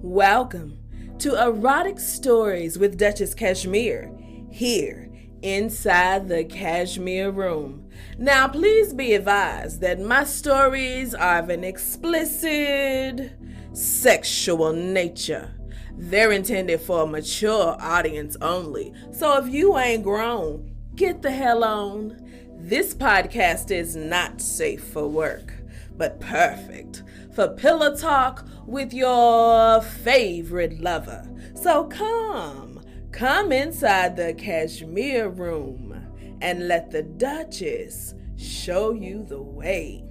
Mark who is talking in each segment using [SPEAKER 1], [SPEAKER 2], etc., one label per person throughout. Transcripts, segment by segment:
[SPEAKER 1] Welcome to Erotic Stories with Duchess Cashmere here inside the Cashmere Room. Now, please be advised that my stories are of an explicit sexual nature. They're intended for a mature audience only. So if you ain't grown, get the hell on. This podcast is not safe for work, but perfect for pillow talk with your favorite lover. So come, come inside the cashmere room and let the Duchess show you the way.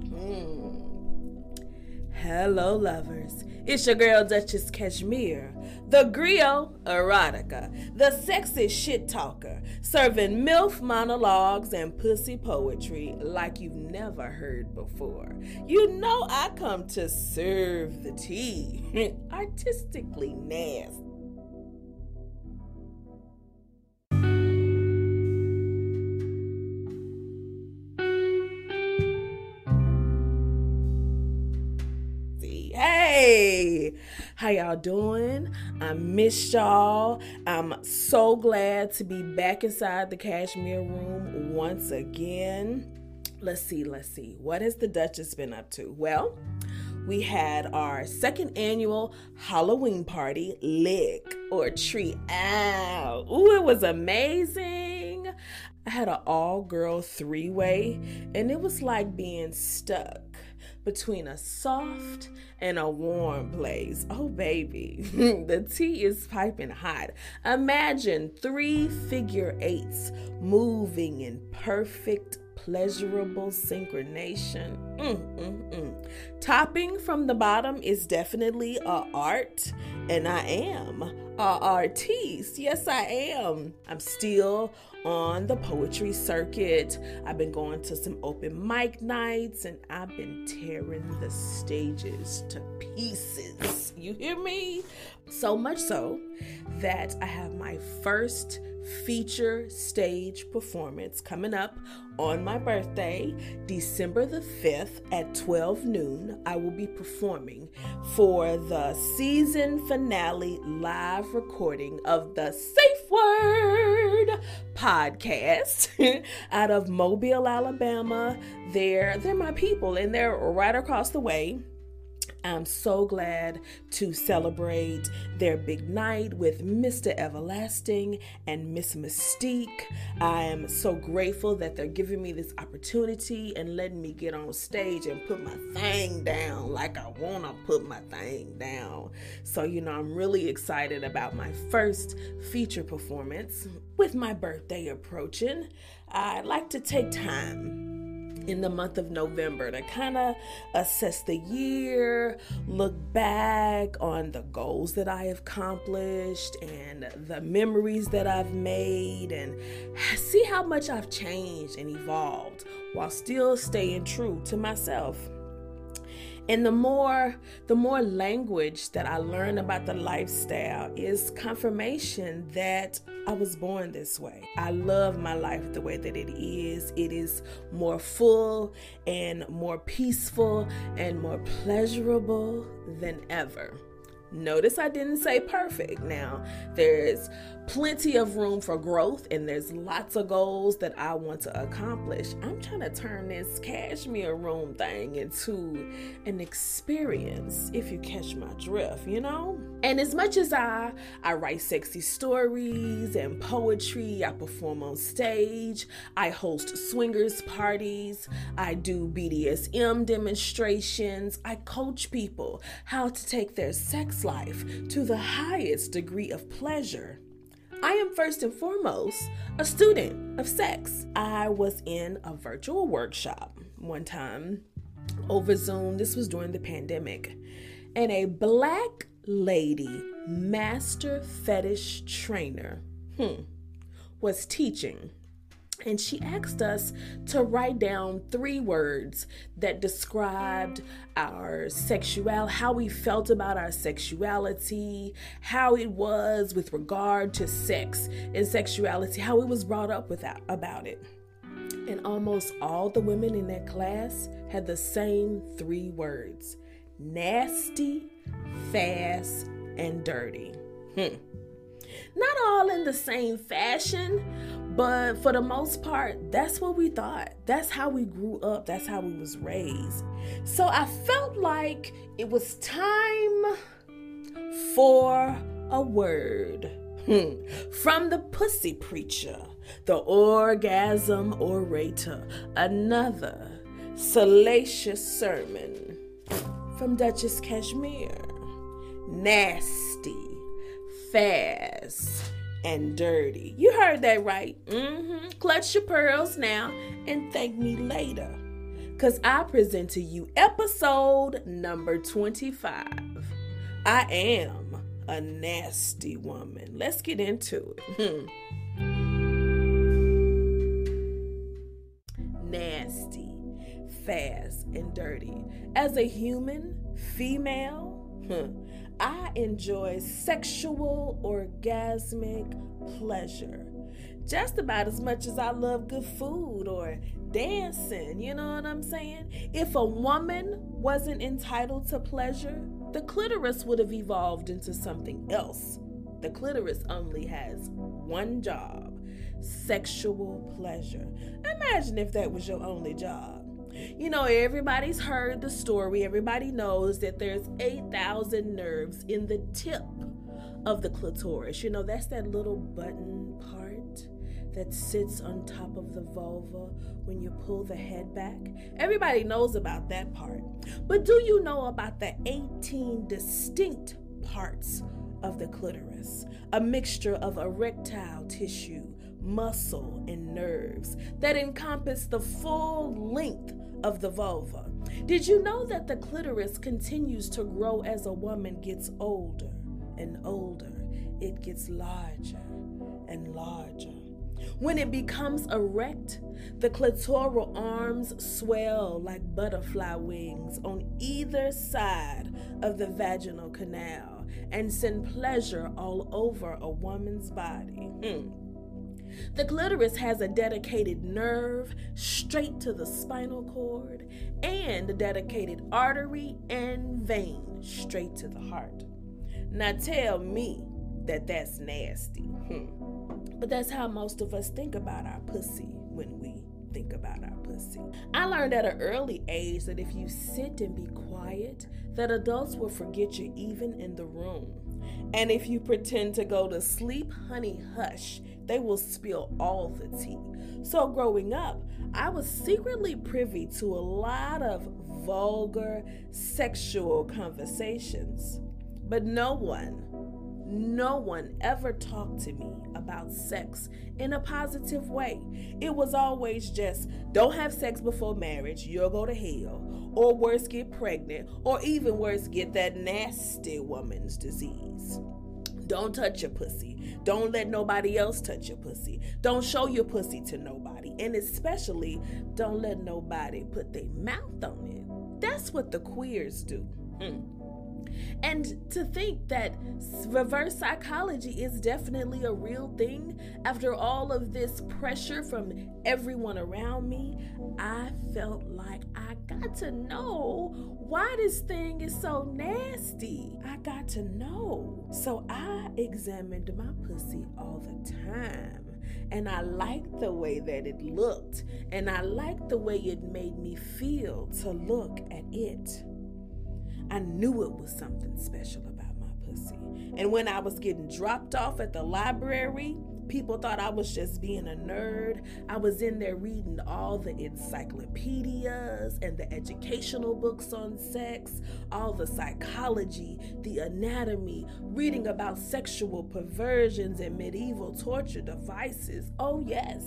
[SPEAKER 1] Mm. Hello, lovers. It's your girl, Duchess Cashmere, the griot erotica, the sexy shit talker, serving MILF monologues and pussy poetry like you've never heard before. You know I come to serve the tea, artistically nasty. Y'all doing? I miss y'all. I'm so glad to be back inside the Cashmere Room once again. Let's see, let's see. What has the Duchess been up to? Well, we had our second annual Halloween party, Lick or Treat Out. Ooh, it was amazing. I had an all girl three way, and it was like being stuck between a soft and a warm place. Oh, baby, the tea is piping hot. Imagine three figure eights moving in perfect pleasurable synchronization. Mm, mm, mm. Topping from the bottom is definitely a art, and I am a artiste. Yes, I am. I'm still on the poetry circuit. I've been going to some open mic nights and I've been tearing the stages to pieces. You hear me? So much so that I have my first feature stage performance coming up on my birthday, December the 5th at 12 noon. I will be performing for the season finale live recording of the Safe Word podcast out of Mobile, Alabama. They're they're my people and they're right across the way I'm so glad to celebrate their big night with Mr. Everlasting and Miss Mystique. I am so grateful that they're giving me this opportunity and letting me get on stage and put my thing down like I want to put my thing down. So, you know, I'm really excited about my first feature performance. With my birthday approaching, I'd like to take time in the month of November to kind of assess the year, look back on the goals that I have accomplished and the memories that I've made, and see how much I've changed and evolved while still staying true to myself. And the more the more language that I learn about the lifestyle is confirmation that I was born this way. I love my life the way that it is. It is more full and more peaceful and more pleasurable than ever. Notice I didn't say perfect. Now, there's plenty of room for growth and there's lots of goals that I want to accomplish. I'm trying to turn this cashmere room thing into an experience if you catch my drift, you know? And as much as I I write sexy stories and poetry, I perform on stage, I host swingers parties, I do BDSM demonstrations, I coach people how to take their sex life to the highest degree of pleasure. I am first and foremost a student of sex. I was in a virtual workshop one time over Zoom. This was during the pandemic. And a black lady master fetish trainer hmm, was teaching and she asked us to write down three words that described our sexual how we felt about our sexuality how it was with regard to sex and sexuality how it was brought up without about it and almost all the women in that class had the same three words nasty, fast, and dirty. Hmm. Not all in the same fashion, but for the most part, that's what we thought. That's how we grew up. That's how we was raised. So I felt like it was time for a word hmm. from the pussy preacher, the orgasm orator, another salacious sermon from Duchess Cashmere. Nasty, fast, and dirty. You heard that right. Mm-hmm. Clutch your pearls now and thank me later. Because I present to you episode number 25. I am a nasty woman. Let's get into it. Hmm. nasty, fast, and dirty. As a human, female, I enjoy sexual orgasmic pleasure just about as much as I love good food or dancing. You know what I'm saying? If a woman wasn't entitled to pleasure, the clitoris would have evolved into something else. The clitoris only has one job sexual pleasure. Imagine if that was your only job. You know, everybody's heard the story, everybody knows that there's 8,000 nerves in the tip of the clitoris. You know, that's that little button part that sits on top of the vulva when you pull the head back. Everybody knows about that part. But do you know about the 18 distinct parts of the clitoris? A mixture of erectile tissue, muscle, and nerves that encompass the full length of the vulva. Did you know that the clitoris continues to grow as a woman gets older and older? It gets larger and larger. When it becomes erect, the clitoral arms swell like butterfly wings on either side of the vaginal canal and send pleasure all over a woman's body. Hmm. The clitoris has a dedicated nerve straight to the spinal cord and a dedicated artery and vein straight to the heart. Now tell me that that's nasty. Hmm. But that's how most of us think about our pussy when we think about our pussy. I learned at an early age that if you sit and be quiet, that adults will forget you even in the room. And if you pretend to go to sleep, honey, hush, they will spill all the tea. So, growing up, I was secretly privy to a lot of vulgar sexual conversations, but no one no one ever talked to me about sex in a positive way. It was always just don't have sex before marriage, you'll go to hell, or worse, get pregnant, or even worse, get that nasty woman's disease. Don't touch your pussy. Don't let nobody else touch your pussy. Don't show your pussy to nobody. And especially, don't let nobody put their mouth on it. That's what the queers do. Hmm. And to think that reverse psychology is definitely a real thing after all of this pressure from everyone around me, I felt like got to know why this thing is so nasty. I got to know. So I examined my pussy all the time. And I liked the way that it looked. And I liked the way it made me feel to look at it. I knew it was something special about my pussy. And when I was getting dropped off at the library, People thought I was just being a nerd. I was in there reading all the encyclopedias and the educational books on sex, all the psychology, the anatomy, reading about sexual perversions and medieval torture devices. Oh, yes,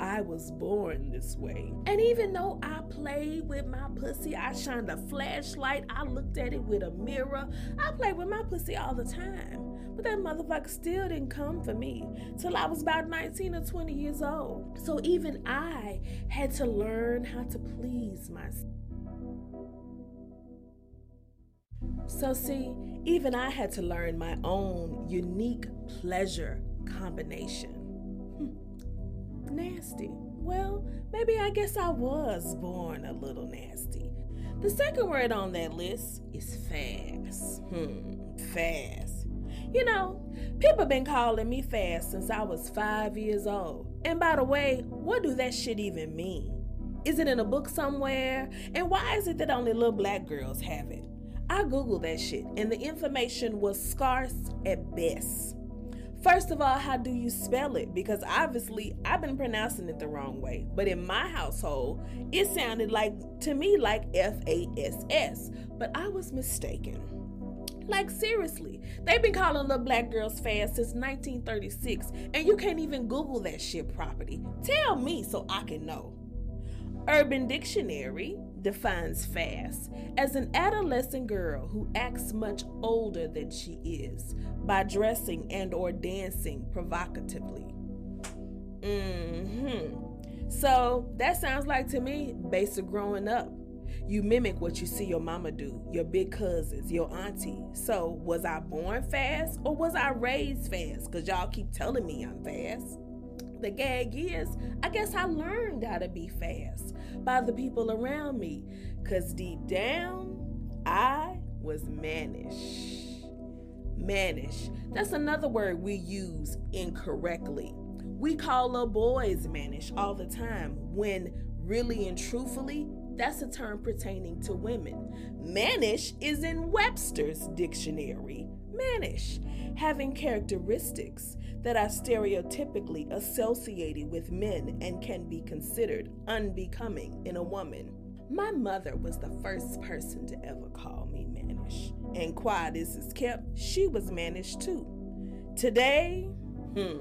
[SPEAKER 1] I was born this way. And even though I played with my pussy, I shined a flashlight, I looked at it with a mirror, I played with my pussy all the time. But that motherfucker still didn't come for me till I was about 19 or 20 years old. So even I had to learn how to please myself. So, see, even I had to learn my own unique pleasure combination. Hmm. Nasty. Well, maybe I guess I was born a little nasty. The second word on that list is fast. Hmm, fast. You know, people been calling me fast since I was five years old. And by the way, what do that shit even mean? Is it in a book somewhere? And why is it that only little black girls have it? I googled that shit and the information was scarce at best. First of all, how do you spell it? Because obviously I've been pronouncing it the wrong way. But in my household, it sounded like to me like F A S S. But I was mistaken. Like seriously, they've been calling little black girls fast since 1936, and you can't even Google that shit properly. Tell me so I can know. Urban Dictionary defines fast as an adolescent girl who acts much older than she is by dressing and or dancing provocatively. Mhm. So, that sounds like to me basic growing up. You mimic what you see your mama do, your big cousins, your auntie. So, was I born fast or was I raised fast? Cuz y'all keep telling me I'm fast the gag is, I guess I learned how to be fast by the people around me. Because deep down, I was mannish. Mannish. That's another word we use incorrectly. We call little boys mannish all the time when really and truthfully, that's a term pertaining to women. Mannish is in Webster's dictionary. Mannish, having characteristics that are stereotypically associated with men and can be considered unbecoming in a woman. My mother was the first person to ever call me mannish, and quiet as is kept, she was mannish too. Today, hmm,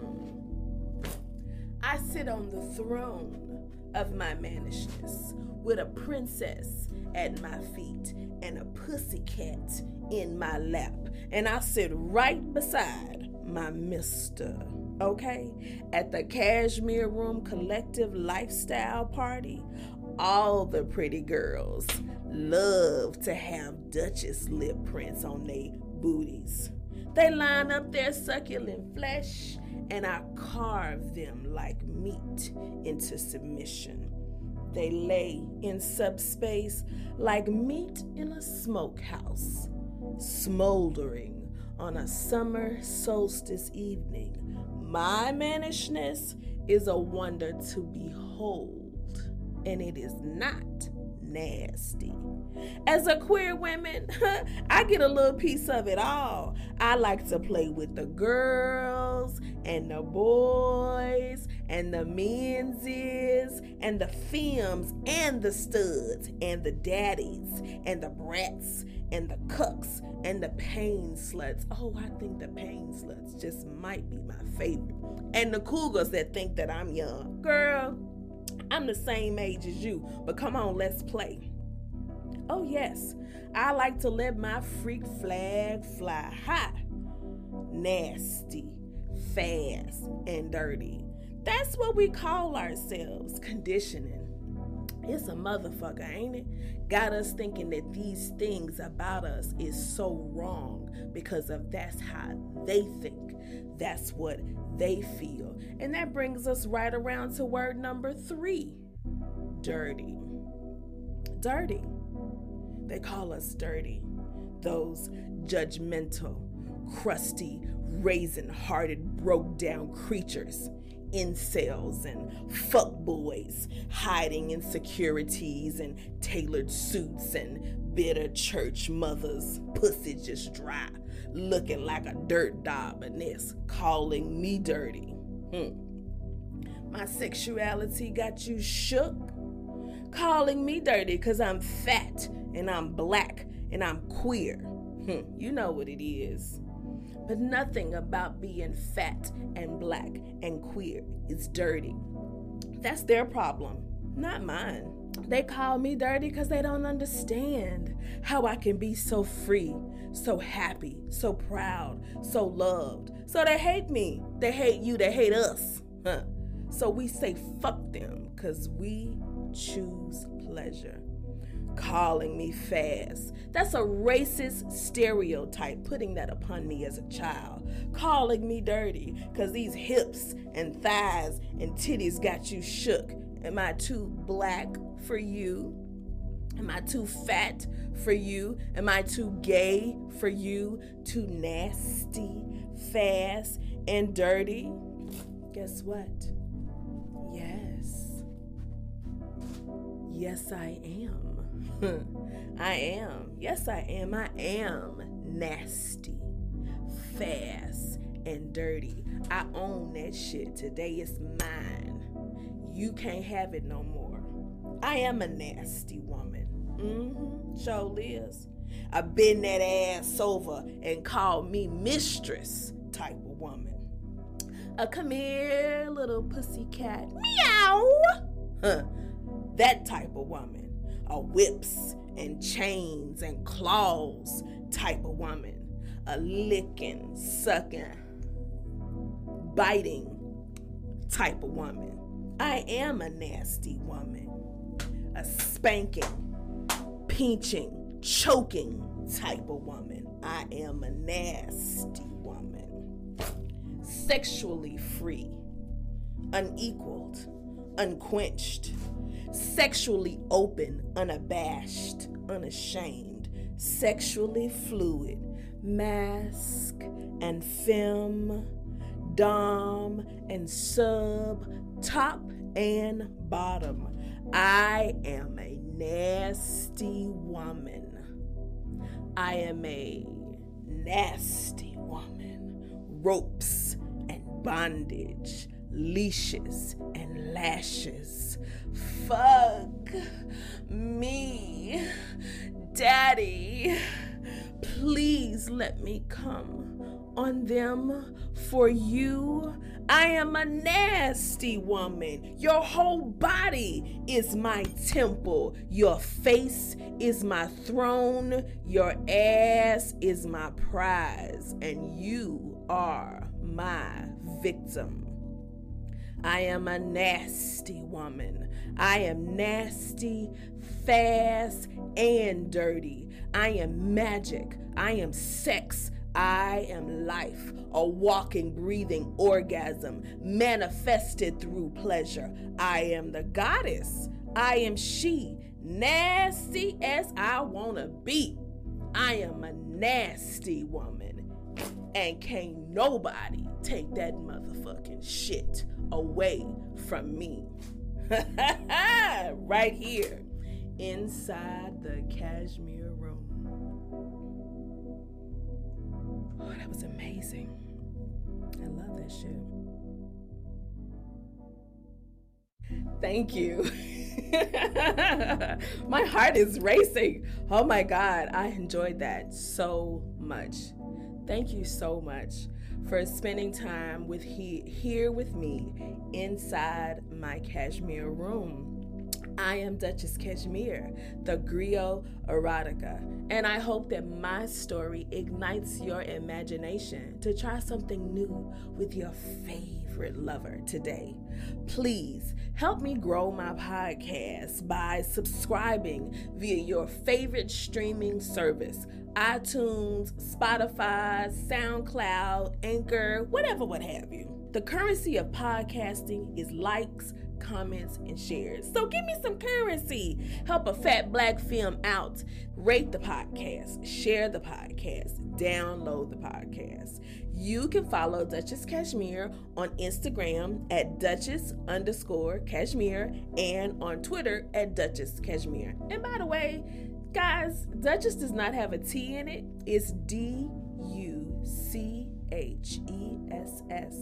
[SPEAKER 1] I sit on the throne of my mannishness with a princess at my feet and a pussycat in my lap, and I sit right beside my mister. Okay? At the Cashmere Room Collective Lifestyle Party, all the pretty girls love to have Duchess lip prints on their booties. They line up their succulent flesh, and I carve them like meat into submission. They lay in subspace like meat in a smokehouse, smoldering on a summer solstice evening. My mannishness is a wonder to behold, and it is not nasty. As a queer woman, I get a little piece of it all. I like to play with the girls and the boys and the menses and the femmes and the studs and the daddies and the brats and the cucks and the pain sluts. Oh, I think the pain sluts just might be my favorite. And the cougars that think that I'm young. Girl, I'm the same age as you, but come on, let's play. Oh, yes, I like to let my freak flag fly high. Nasty, fast, and dirty. That's what we call ourselves conditioning. It's a motherfucker, ain't it? Got us thinking that these things about us is so wrong because of that's how they think. That's what they feel. And that brings us right around to word number three dirty. Dirty. They call us dirty. Those judgmental, crusty, raisin hearted, broke down creatures incels and fuckboys hiding insecurities and tailored suits and bitter church mothers, pussy just dry, looking like a dirt daubiness, calling me dirty. Hmm. My sexuality got you shook, calling me dirty because I'm fat and I'm black and I'm queer. Hmm. You know what it is. But nothing about being fat and black and queer is dirty. That's their problem, not mine. They call me dirty because they don't understand how I can be so free, so happy, so proud, so loved. So they hate me. They hate you. They hate us. Huh. So we say fuck them because we choose pleasure calling me fast. That's a racist stereotype, putting that upon me as a child. Calling me dirty because these hips and thighs and titties got you shook. Am I too black for you? Am I too fat for you? Am I too gay for you? Too nasty, fast, and dirty? Guess what? Yes. Yes, I am. I am. Yes, I am. I am nasty, fast, and dirty. I own that shit. Today is mine. You can't have it no more. I am a nasty woman. Mm-hmm. Show Liz. I bend that ass over and call me mistress type of woman. A come here, little pussy cat. Meow. Huh. That type of woman. A whips and chains and claws type of woman. A licking, sucking, biting type of woman. I am a nasty woman. A spanking, pinching, choking type of woman. I am a nasty woman. Sexually free, unequaled, unquenched, sexually open, unabashed, unashamed, sexually fluid, masc and femme, dom and sub, top and bottom. I am a nasty woman. I am a nasty woman. Ropes and bondage, leashes and lashes. Fuck me, Daddy. Please let me come on them for you. I am a nasty woman. Your whole body is my temple. Your face is my throne. Your ass is my prize. And you are my victim. I am a nasty woman. I am nasty, fast, and dirty. I am magic. I am sex. I am life, a walking, breathing orgasm manifested through pleasure. I am the goddess. I am she, nasty as I want to be. I am a nasty woman, and can't nobody take that motherfucking shit away from me. right here inside the cashmere room. Oh, that was amazing. I love that shit. Thank you. my heart is racing. Oh my God, I enjoyed that so much. Thank you so much for spending time with he, here with me inside my cashmere room. I am Duchess Cashmere, the griot erotica, and I hope that my story ignites your imagination to try something new with your favorite lover today. Please help me grow my podcast by subscribing via your favorite streaming service iTunes, Spotify, SoundCloud, Anchor, whatever, what have you. The currency of podcasting is likes, comments, and shares. So give me some currency. Help a fat black film out. Rate the podcast, share the podcast, download the podcast. You can follow Duchess Cashmere on Instagram at Duchess underscore Cashmere and on Twitter at Duchess Cashmere. And by the way, guys, Duchess does not have a T in it. It's D U C H E S S.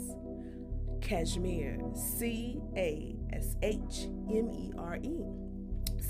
[SPEAKER 1] Cashmere. C A S H M E R E.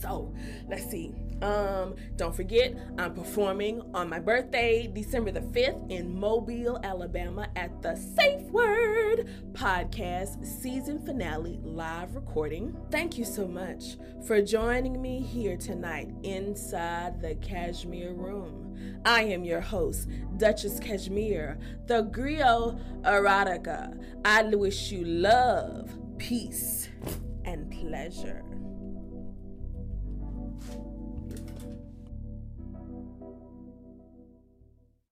[SPEAKER 1] So let's see. Um, don't forget, I'm performing on my birthday, December the 5th, in Mobile, Alabama, at the Safe Word podcast season finale live recording. Thank you so much for joining me here tonight inside the Cashmere Room. I am your host, Duchess Cashmere, the griot erotica. I wish you love, peace, and pleasure.